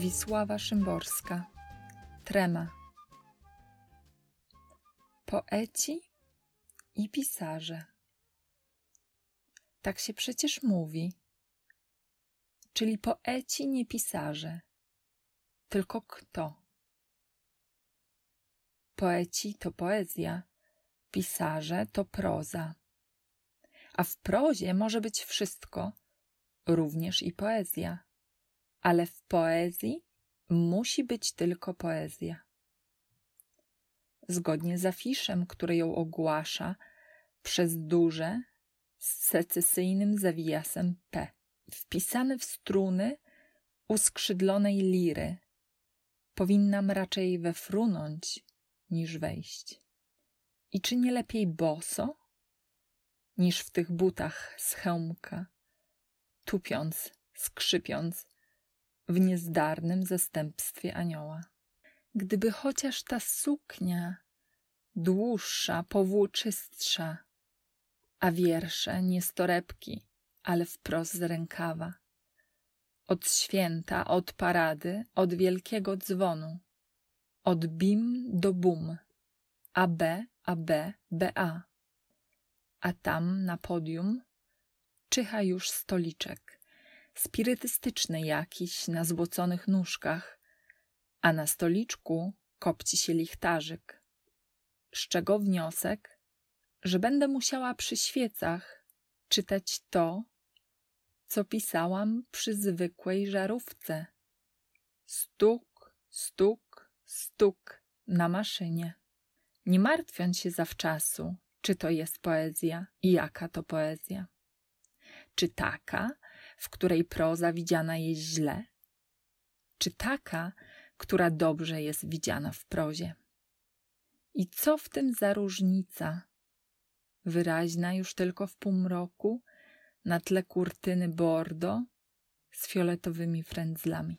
Wisława Szymborska Trema Poeci i pisarze Tak się przecież mówi. Czyli poeci nie pisarze. Tylko kto? Poeci to poezja, pisarze to proza. A w prozie może być wszystko, również i poezja. Ale w poezji musi być tylko poezja. Zgodnie z afiszem, który ją ogłasza przez duże z secesyjnym zawijasem P, wpisany w struny uskrzydlonej liry, powinnam raczej wefrunąć niż wejść. I czy nie lepiej boso, niż w tych butach z hełmka, tupiąc, skrzypiąc w niezdarnym zastępstwie anioła. Gdyby chociaż ta suknia dłuższa, powłóczystsza, a wiersze nie z torebki, ale wprost z rękawa. Od święta, od parady, od wielkiego dzwonu, od bim do bum, a B, a B, B, A. A tam na podium czyha już stoliczek, spirytystyczny jakiś na złoconych nóżkach, a na stoliczku kopci się lichtarzyk. Z czego wniosek, że będę musiała przy świecach czytać to, co pisałam przy zwykłej żarówce. Stuk, stuk, stuk na maszynie. Nie martwiąc się zawczasu, czy to jest poezja i jaka to poezja. Czy taka, w której proza widziana jest źle? Czy taka, która dobrze jest widziana w prozie? I co w tym za różnica? Wyraźna już tylko w półmroku, na tle kurtyny bordo z fioletowymi frędzlami.